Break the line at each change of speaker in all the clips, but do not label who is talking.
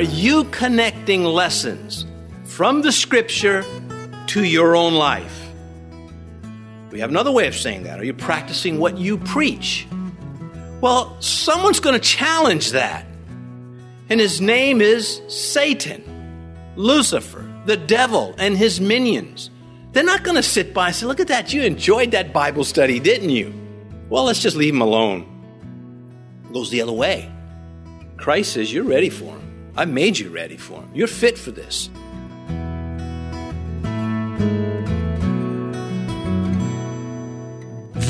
Are you connecting lessons from the scripture to your own life? We have another way of saying that. Are you practicing what you preach? Well, someone's going to challenge that. And his name is Satan, Lucifer, the devil, and his minions. They're not going to sit by and say, Look at that, you enjoyed that Bible study, didn't you? Well, let's just leave him alone. It goes the other way. Christ says, You're ready for him. I made you ready for him. You're fit for this.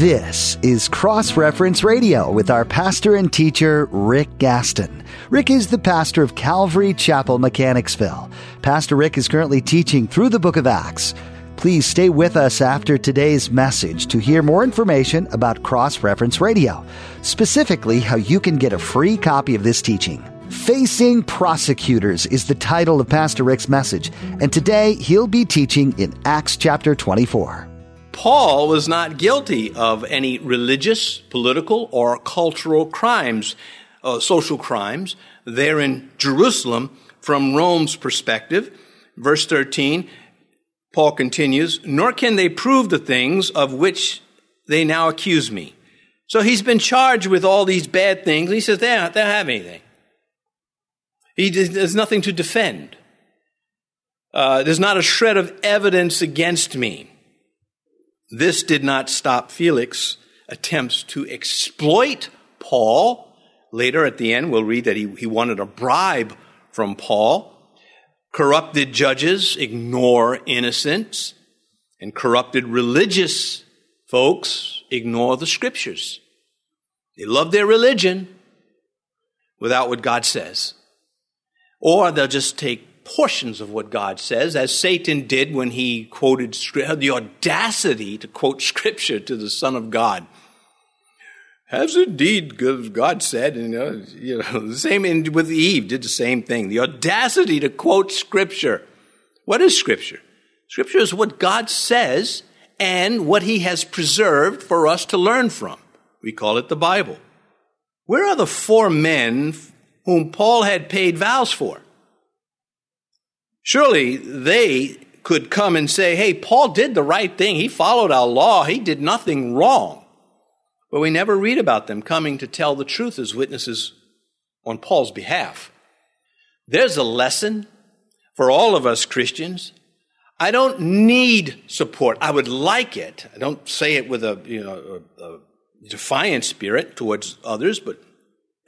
This is Cross Reference Radio with our pastor and teacher, Rick Gaston. Rick is the pastor of Calvary Chapel, Mechanicsville. Pastor Rick is currently teaching through the book of Acts. Please stay with us after today's message to hear more information about Cross Reference Radio, specifically how you can get a free copy of this teaching. Facing Prosecutors is the title of Pastor Rick's message, and today he'll be teaching in Acts chapter 24.
Paul was not guilty of any religious, political, or cultural crimes, uh, social crimes, there in Jerusalem from Rome's perspective. Verse 13, Paul continues, nor can they prove the things of which they now accuse me. So he's been charged with all these bad things. He says they don't, they don't have anything. He, there's nothing to defend. Uh, there's not a shred of evidence against me. This did not stop Felix attempts to exploit Paul. Later at the end, we'll read that he, he wanted a bribe from Paul. Corrupted judges ignore innocence, and corrupted religious folks ignore the scriptures. They love their religion without what God says. Or they'll just take portions of what God says, as Satan did when he quoted the audacity to quote scripture to the Son of God. Has indeed God said, and you know, the same and with Eve did the same thing. The audacity to quote scripture. What is scripture? Scripture is what God says and what he has preserved for us to learn from. We call it the Bible. Where are the four men whom Paul had paid vows for. Surely they could come and say, hey, Paul did the right thing. He followed our law. He did nothing wrong. But we never read about them coming to tell the truth as witnesses on Paul's behalf. There's a lesson for all of us Christians. I don't need support. I would like it. I don't say it with a, you know, a, a defiant spirit towards others, but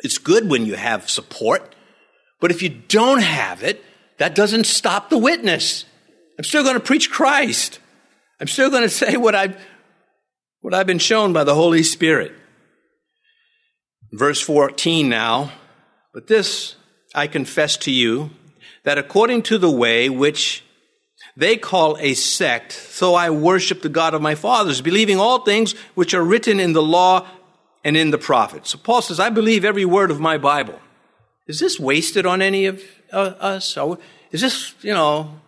it's good when you have support. But if you don't have it, that doesn't stop the witness. I'm still going to preach Christ. I'm still going to say what I've, what I've been shown by the Holy Spirit. Verse 14 now, but this I confess to you, that according to the way which they call a sect, so I worship the God of my fathers, believing all things which are written in the law and in the prophets. So Paul says, I believe every word of my Bible. Is this wasted on any of uh, us? Is this, you know,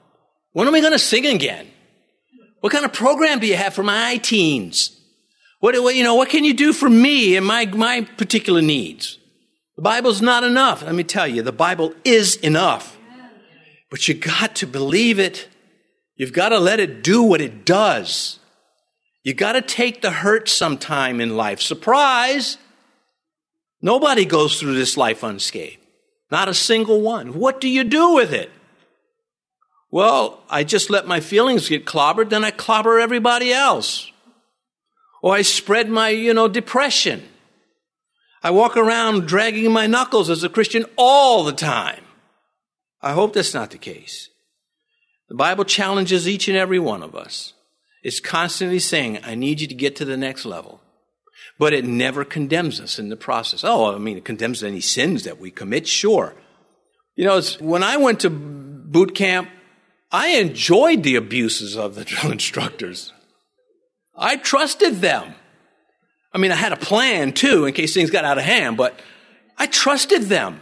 when are we going to sing again? What kind of program do you have for my teens? What, what, you know, what can you do for me and my, my particular needs? The Bible's not enough. Let me tell you, the Bible is enough. But you got to believe it. You've got to let it do what it does. You got to take the hurt sometime in life. Surprise! Nobody goes through this life unscathed. Not a single one. What do you do with it? Well, I just let my feelings get clobbered, then I clobber everybody else. Or I spread my, you know, depression. I walk around dragging my knuckles as a Christian all the time. I hope that's not the case. The Bible challenges each and every one of us. It's constantly saying, I need you to get to the next level. But it never condemns us in the process. Oh, I mean, it condemns any sins that we commit, sure. You know, when I went to boot camp, I enjoyed the abuses of the drill instructors. I trusted them. I mean, I had a plan too in case things got out of hand, but I trusted them.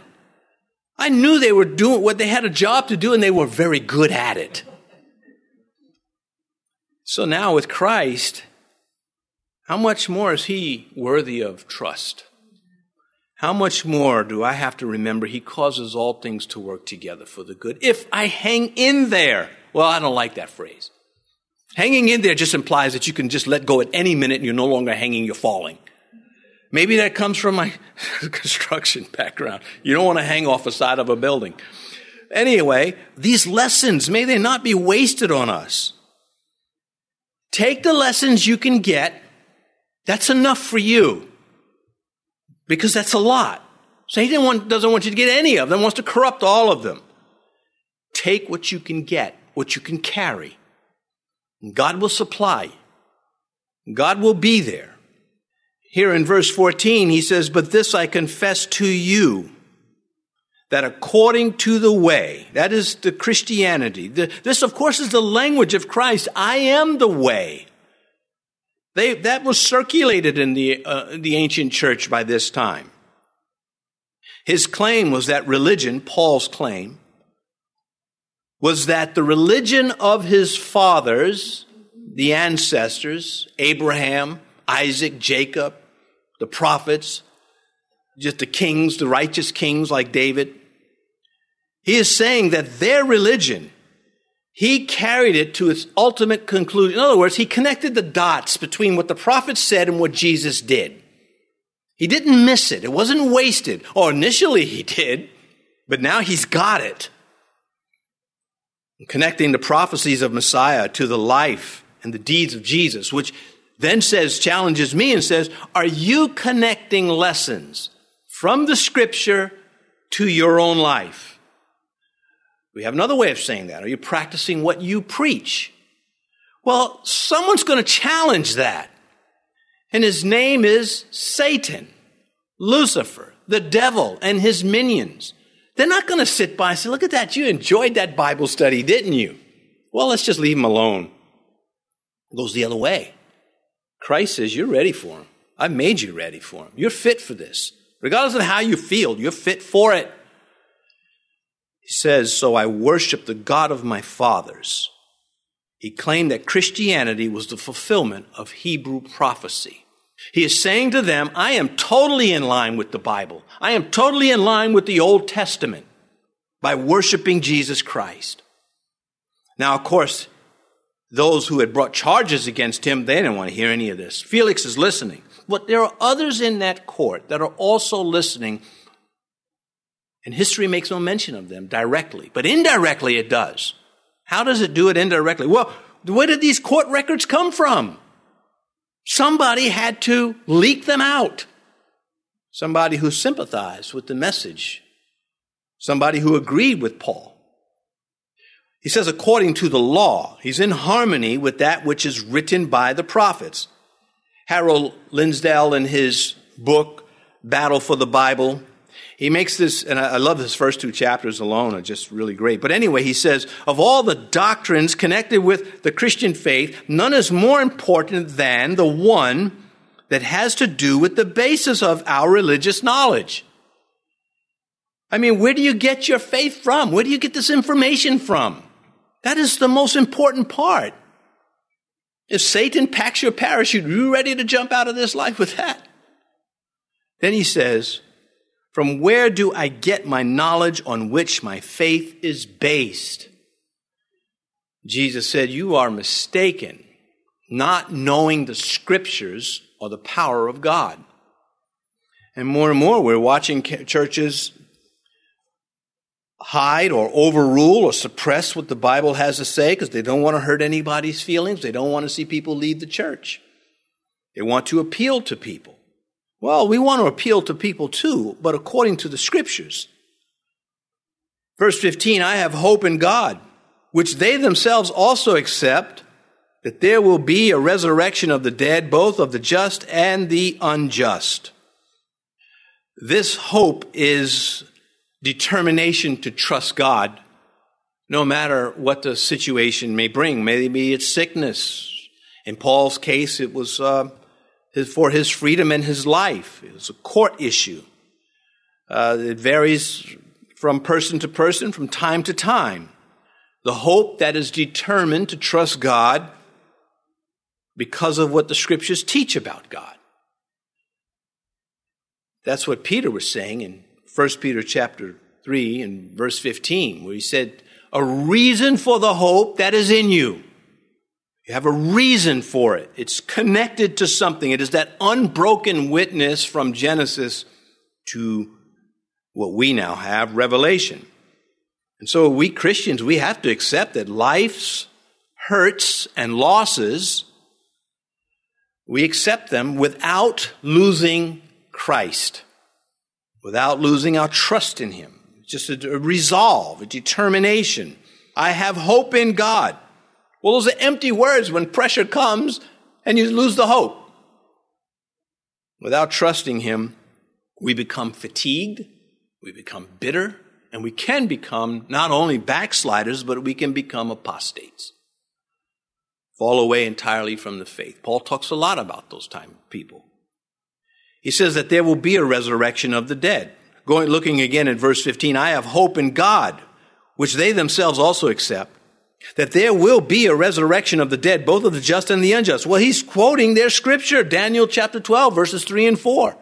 I knew they were doing what they had a job to do and they were very good at it. So now with Christ, how much more is he worthy of trust? how much more do I have to remember He causes all things to work together for the good if I hang in there? Well, I don't like that phrase. Hanging in there just implies that you can just let go at any minute and you're no longer hanging, you're falling. Maybe that comes from my construction background. You don't want to hang off the side of a building. Anyway, these lessons, may they not be wasted on us. Take the lessons you can get. That's enough for you because that's a lot. Satan want, doesn't want you to get any of them, wants to corrupt all of them. Take what you can get, what you can carry. God will supply. God will be there. Here in verse 14, he says, But this I confess to you, that according to the way, that is the Christianity, the, this of course is the language of Christ. I am the way. They, that was circulated in the, uh, the ancient church by this time. His claim was that religion, Paul's claim, was that the religion of his fathers, the ancestors, Abraham, Isaac, Jacob, the prophets, just the kings, the righteous kings like David, he is saying that their religion he carried it to its ultimate conclusion. In other words, he connected the dots between what the prophet said and what Jesus did. He didn't miss it. It wasn't wasted. Or oh, initially he did, but now he's got it. Connecting the prophecies of Messiah to the life and the deeds of Jesus, which then says, challenges me and says, are you connecting lessons from the scripture to your own life? We have another way of saying that. Are you practicing what you preach? Well, someone's going to challenge that. And his name is Satan, Lucifer, the devil, and his minions. They're not going to sit by and say, look at that, you enjoyed that Bible study, didn't you? Well, let's just leave him alone. It goes the other way. Christ says, you're ready for him. I've made you ready for him. You're fit for this. Regardless of how you feel, you're fit for it. He says, So I worship the God of my fathers. He claimed that Christianity was the fulfillment of Hebrew prophecy. He is saying to them, I am totally in line with the Bible. I am totally in line with the Old Testament by worshiping Jesus Christ. Now, of course, those who had brought charges against him, they didn't want to hear any of this. Felix is listening. But there are others in that court that are also listening and history makes no mention of them directly, but indirectly it does. How does it do it indirectly? Well, where did these court records come from? Somebody had to leak them out. Somebody who sympathized with the message. Somebody who agreed with Paul. He says, according to the law, he's in harmony with that which is written by the prophets. Harold Lindsell, in his book, Battle for the Bible, he makes this, and I love his first two chapters alone, are just really great. But anyway, he says, of all the doctrines connected with the Christian faith, none is more important than the one that has to do with the basis of our religious knowledge. I mean, where do you get your faith from? Where do you get this information from? That is the most important part. If Satan packs your parachute, are you ready to jump out of this life with that? Then he says, from where do I get my knowledge on which my faith is based? Jesus said, You are mistaken, not knowing the scriptures or the power of God. And more and more, we're watching churches hide or overrule or suppress what the Bible has to say because they don't want to hurt anybody's feelings. They don't want to see people leave the church. They want to appeal to people. Well, we want to appeal to people too, but according to the scriptures. Verse 15, I have hope in God, which they themselves also accept, that there will be a resurrection of the dead, both of the just and the unjust. This hope is determination to trust God no matter what the situation may bring. Maybe it's sickness. In Paul's case, it was uh, his, for his freedom and his life. It's a court issue. Uh, it varies from person to person, from time to time. The hope that is determined to trust God because of what the scriptures teach about God. That's what Peter was saying in 1 Peter chapter 3 and verse 15, where he said, a reason for the hope that is in you. You have a reason for it. It's connected to something. It is that unbroken witness from Genesis to what we now have, Revelation. And so we Christians, we have to accept that life's hurts and losses, we accept them without losing Christ, without losing our trust in Him. Just a, resolve, a determination. I have hope in God. Well, those are empty words when pressure comes and you lose the hope. Without trusting Him, we become fatigued, we become bitter, and we can become not only backsliders, but we can become apostates. Fall away entirely from the faith. Paul talks a lot about those time people. He says that there will be a resurrection of the dead. Going, looking again at verse 15, I have hope in God, which they themselves also accept, that there will be a resurrection of the dead, both of the just and the unjust. Well, he's quoting their scripture, Daniel chapter 12, verses 3 and 4.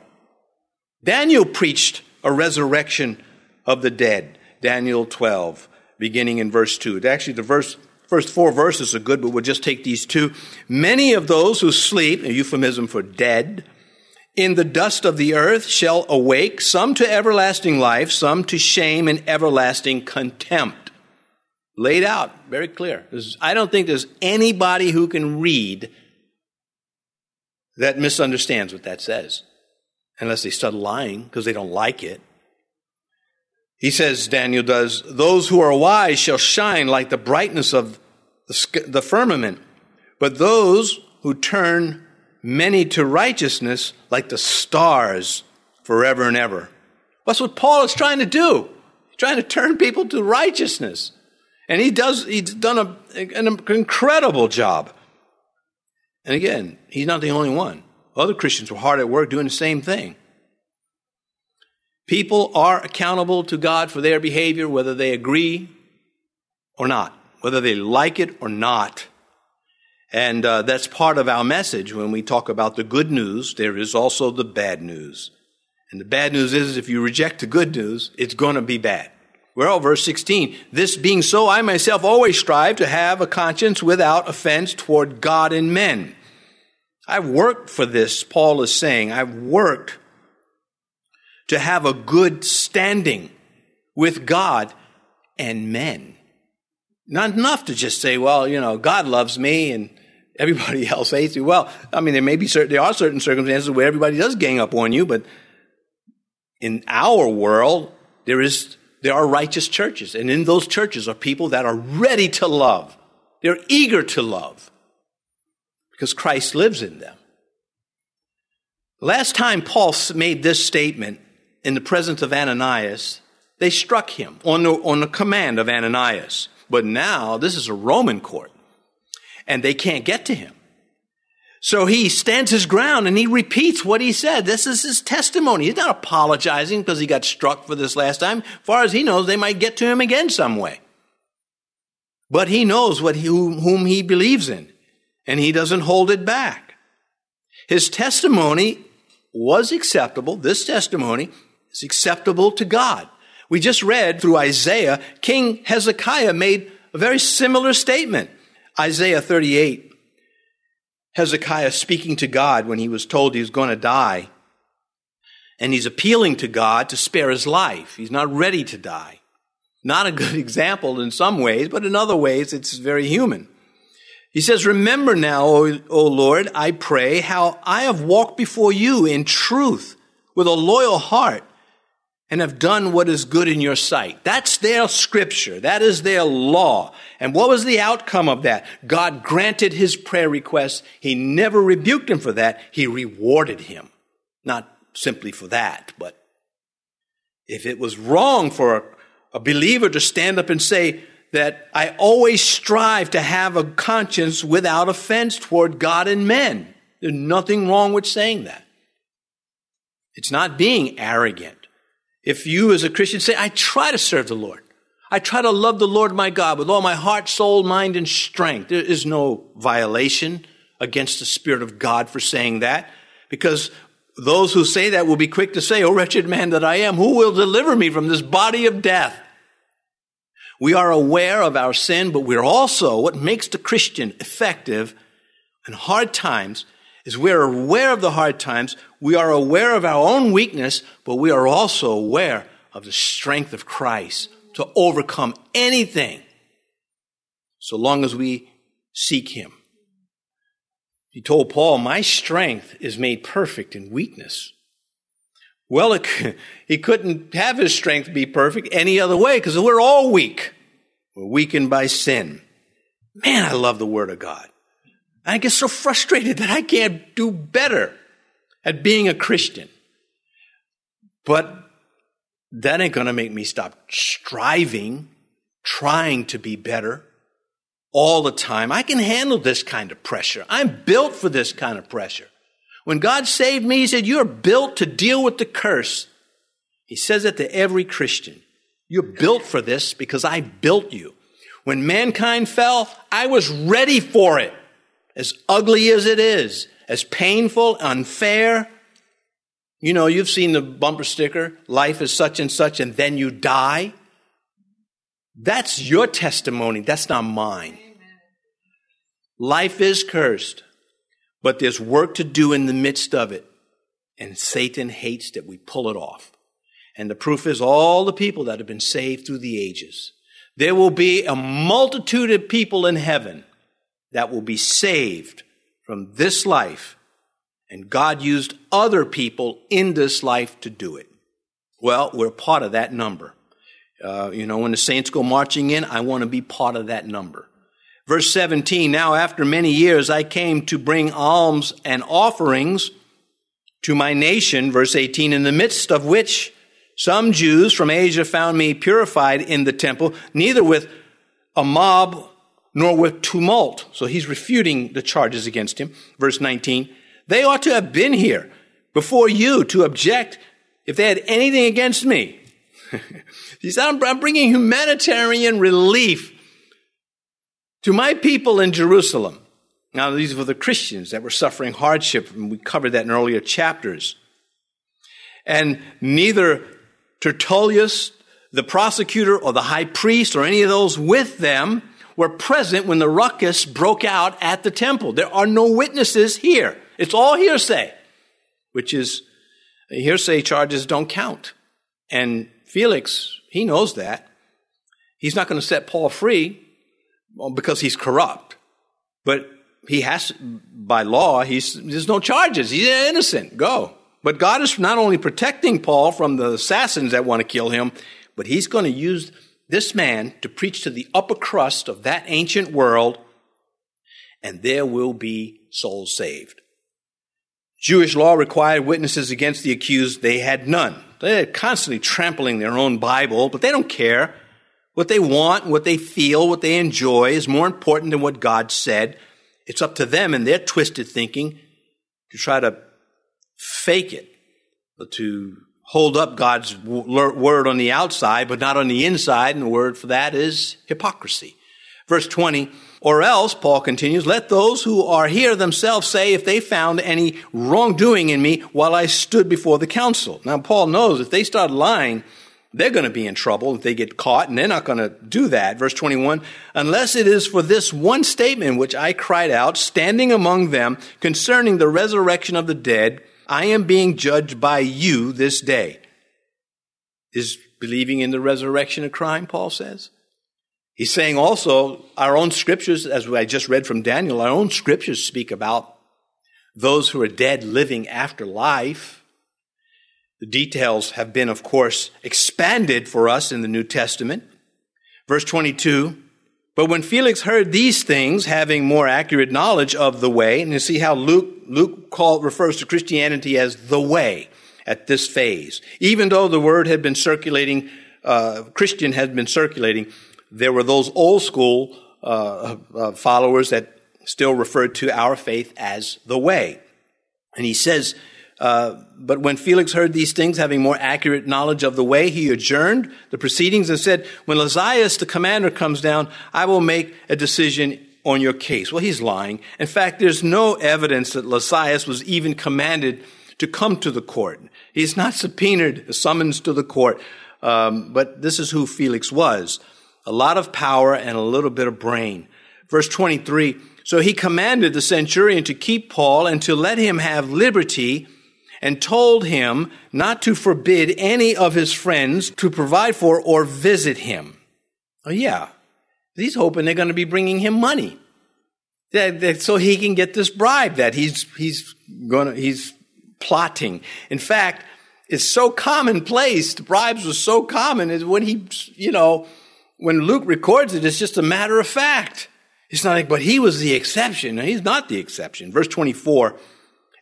Daniel preached a resurrection of the dead. Daniel 12, beginning in verse 2. Actually, the verse, first four verses are good, but we'll just take these two. Many of those who sleep, a euphemism for dead, in the dust of the earth shall awake, some to everlasting life, some to shame and everlasting contempt. Laid out, very clear. I don't think there's anybody who can read that misunderstands what that says, unless they start lying because they don't like it. He says, Daniel does, those who are wise shall shine like the brightness of the, the firmament, but those who turn many to righteousness like the stars forever and ever. That's what Paul is trying to do. He's trying to turn people to righteousness. And he does, he's done a, an incredible job. And again, he's not the only one. Other Christians were hard at work doing the same thing. People are accountable to God for their behavior, whether they agree or not, whether they like it or not. And uh, that's part of our message when we talk about the good news. There is also the bad news. And the bad news is if you reject the good news, it's going to be bad. Well, verse 16. This being so, I myself always strive to have a conscience without offense toward God and men. I've worked for this, Paul is saying. I've worked to have a good standing with God and men. Not enough to just say, well, you know, God loves me and everybody else hates you. Well, I mean, there may be certain, there are certain circumstances where everybody does gang up on you, but in our world, there is, there are righteous churches. And in those churches are people that are ready to love. They're eager to love because Christ lives in them. Last time Paul made this statement in the presence of Ananias, they struck him on the, on the command of Ananias. But now this is a Roman court and they can't get to him. So he stands his ground and he repeats what he said. This is his testimony. He's not apologizing because he got struck for this last time. As far as he knows, they might get to him again some way. But he knows what he, whom he believes in, and he doesn't hold it back. His testimony was acceptable. This testimony is acceptable to God. We just read through Isaiah, King Hezekiah made a very similar statement. Isaiah 38, Hezekiah speaking to God when he was told he was going to die. And he's appealing to God to spare his life. He's not ready to die. Not a good example in some ways, but in other ways, it's very human. He says, Remember now, o, o Lord, I pray, how I have walked before you in truth with a loyal heart and have done what is good in your sight. That's their scripture. That is their law. And what was the outcome of that? God granted his prayer request. He never rebuked him for that. He rewarded him. Not simply for that, but if it was wrong for a, believer to stand up and say that I always strive to have a conscience without offense toward God and men, there's nothing wrong with saying that. It's not being arrogant. If you as a Christian say, I try to serve the Lord. I try to love the Lord my God with all my heart, soul, mind, and strength. There is no violation against the Spirit of God for saying that because those who say that will be quick to say, O wretched man that I am, who will deliver me from this body of death? We are aware of our sin, but we're also, what makes the Christian effective in hard times is we're aware of the hard times. We are aware of our own weakness, but we are also aware of the strength of Christ to overcome anything so long as we seek Him. He told Paul, My strength is made perfect in weakness. Well, it, he couldn't have his strength be perfect any other way because we're all weak. We're weakened by sin. Man, I love the Word of God. I get so frustrated that I can't do better at being a Christian. But that ain't going to make me stop striving, trying to be better all the time. I can handle this kind of pressure. I'm built for this kind of pressure. When God saved me, He said, You're built to deal with the curse. He says it to every Christian. You're built for this because I built you. When mankind fell, I was ready for it. As ugly as it is, as painful, unfair. You know, you've seen the bumper sticker, life is such and such, and then you die. That's your testimony. That's not mine. Life is cursed, but there's work to do in the midst of it. And Satan hates that we pull it off. And the proof is all the people that have been saved through the ages. There will be a multitude of people in heaven that will be saved from this life. And God used other people in this life to do it. Well, we're part of that number. Uh, you know, when the saints go marching in, I want to be part of that number. Verse 17, now after many years I came to bring alms and offerings to my nation, verse 18, in the midst of which some Jews from Asia found me purified in the temple, neither with a mob nor with tumult. So he's refuting the charges against him. Verse 19, they ought to have been here before you to object if they had anything against me. He said, I'm, I'm bringing humanitarian relief to my people in Jerusalem. Now, these were the Christians that were suffering hardship, and we covered that in earlier chapters. And neither Tertullus, the prosecutor, or the high priest, or any of those with them were present when the ruckus broke out at the temple. There are no witnesses here. It's all hearsay, which is hearsay charges don't count. And Felix he knows that. He's not going to set Paul free because he's corrupt. But he has, by law, he's, there's no charges. He's innocent. Go. But God is not only protecting Paul from the assassins that want to kill him, but he's going to use this man to preach to the upper crust of that ancient world, and there will be souls saved. Jewish law required witnesses against the accused. They had none. They're constantly trampling their own Bible, but they don't care. What they want, what they feel, what they enjoy is more important than what God said. It's up to them and their twisted thinking to try to fake it, to hold up God's word on the outside, but not on the inside, and the word for that is hypocrisy. Verse 20, or else, Paul continues, let those who are here themselves say if they found any wrongdoing in me while I stood before the council. Now, Paul knows if they start lying, they're going to be in trouble if they get caught, and they're not going to do that. Verse 21, unless it is for this one statement which I cried out, standing among them concerning the resurrection of the dead, I am being judged by you this day. Is believing in the resurrection a crime, Paul says? He's saying also, our own scriptures, as I just read from Daniel, our own scriptures speak about those who are dead living after life. The details have been, of course, expanded for us in the New Testament. Verse 22, but when Felix heard these things, having more accurate knowledge of the way, and you see how Luke, Luke refers to Christianity as the way at this phase. Even though the word had been circulating, uh, Christian had been circulating, there were those old school uh, uh, followers that still referred to our faith as the way. And he says, uh, but when Felix heard these things, having more accurate knowledge of the way, he adjourned the proceedings and said, When Lysias, the commander, comes down, I will make a decision on your case. Well, he's lying. In fact, there's no evidence that Lysias was even commanded to come to the court. He's not subpoenaed, summons to the court, um, but this is who Felix was. A lot of power and a little bit of brain. Verse 23, so he commanded the centurion to keep Paul and to let him have liberty and told him not to forbid any of his friends to provide for or visit him. Oh yeah, he's hoping they're going to be bringing him money. That, that, so he can get this bribe that he's, he's gonna, he's plotting. In fact, it's so commonplace. The Bribes were so common is when he, you know, when Luke records it, it's just a matter of fact. It's not like, but he was the exception. No, he's not the exception. Verse 24,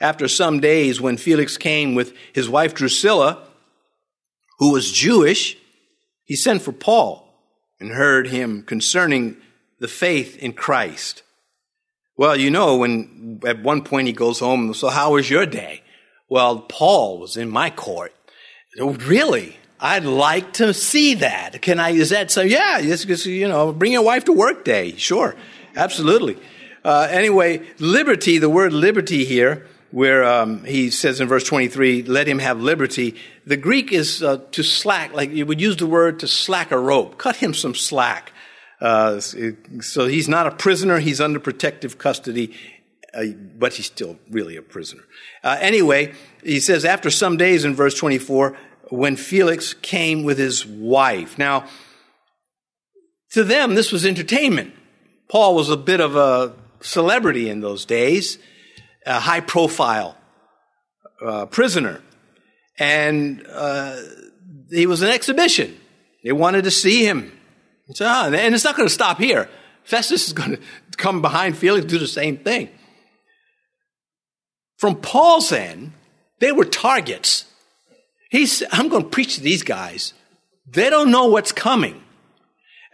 after some days when Felix came with his wife Drusilla, who was Jewish, he sent for Paul and heard him concerning the faith in Christ. Well, you know, when at one point he goes home, so how was your day? Well, Paul was in my court. Oh, really? I'd like to see that. Can I, is that so? Yeah, just, you know, bring your wife to work day. Sure. Absolutely. Uh, anyway, liberty, the word liberty here, where um, he says in verse 23, let him have liberty. The Greek is uh, to slack, like you would use the word to slack a rope. Cut him some slack. Uh, so he's not a prisoner, he's under protective custody, uh, but he's still really a prisoner. Uh, anyway, he says, after some days in verse 24, when Felix came with his wife. Now, to them, this was entertainment. Paul was a bit of a celebrity in those days, a high profile uh, prisoner. And uh, he was an exhibition. They wanted to see him. So, ah, and it's not going to stop here. Festus is going to come behind Felix do the same thing. From Paul's end, they were targets. He's, I'm going to preach to these guys. They don't know what's coming.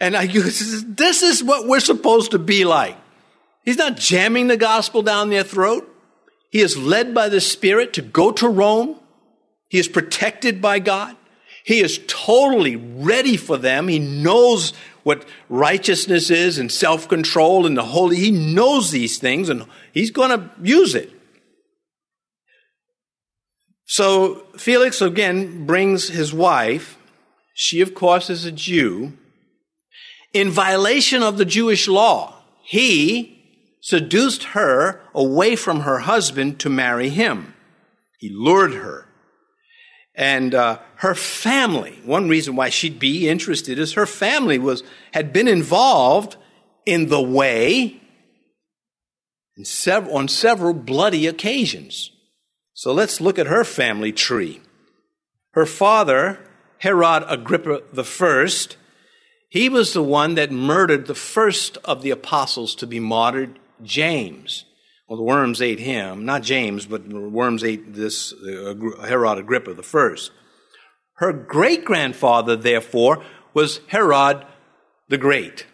And I, this is what we're supposed to be like. He's not jamming the gospel down their throat. He is led by the Spirit to go to Rome. He is protected by God. He is totally ready for them. He knows what righteousness is and self control and the holy. He knows these things and he's going to use it. So Felix again brings his wife. She, of course, is a Jew in violation of the Jewish law. He seduced her away from her husband to marry him. He lured her. And uh, her family, one reason why she'd be interested is her family was, had been involved in the way sev- on several bloody occasions. So let's look at her family tree. Her father, Herod Agrippa I, he was the one that murdered the first of the apostles to be martyred, James. Well, the worms ate him, not James, but the worms ate this uh, Herod Agrippa the first. Her great grandfather, therefore, was Herod the Great.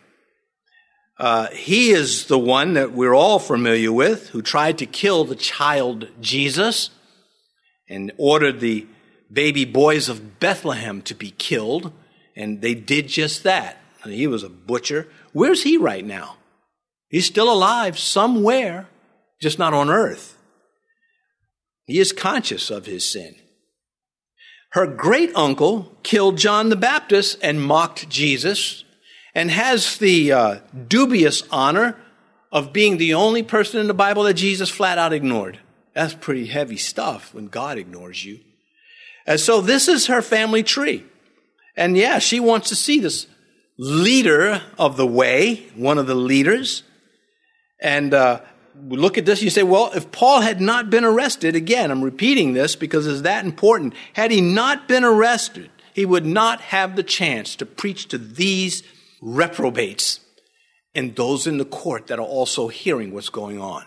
Uh, he is the one that we're all familiar with who tried to kill the child Jesus and ordered the baby boys of Bethlehem to be killed. And they did just that. He was a butcher. Where's he right now? He's still alive somewhere, just not on earth. He is conscious of his sin. Her great uncle killed John the Baptist and mocked Jesus and has the uh, dubious honor of being the only person in the Bible that Jesus flat out ignored. That's pretty heavy stuff when God ignores you. And so this is her family tree. And yeah, she wants to see this leader of the way, one of the leaders. And uh, we look at this, you say, well, if Paul had not been arrested, again, I'm repeating this because it's that important. Had he not been arrested, he would not have the chance to preach to these reprobates and those in the court that are also hearing what's going on.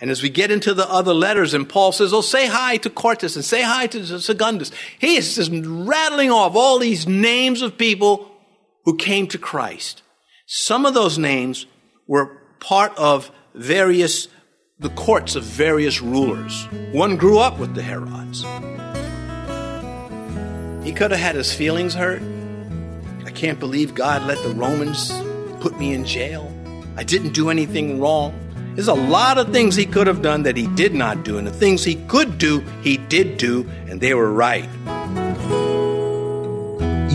And as we get into the other letters, and Paul says, Oh, say hi to Quartus and say hi to Secundus. He is just rattling off all these names of people who came to Christ. Some of those names were part of various, the courts of various rulers. One grew up with the Herods. He could have had his feelings hurt. I can't believe God let the Romans put me in jail. I didn't do anything wrong. There's a lot of things he could have done that he did not do, and the things he could do, he did do, and they were right.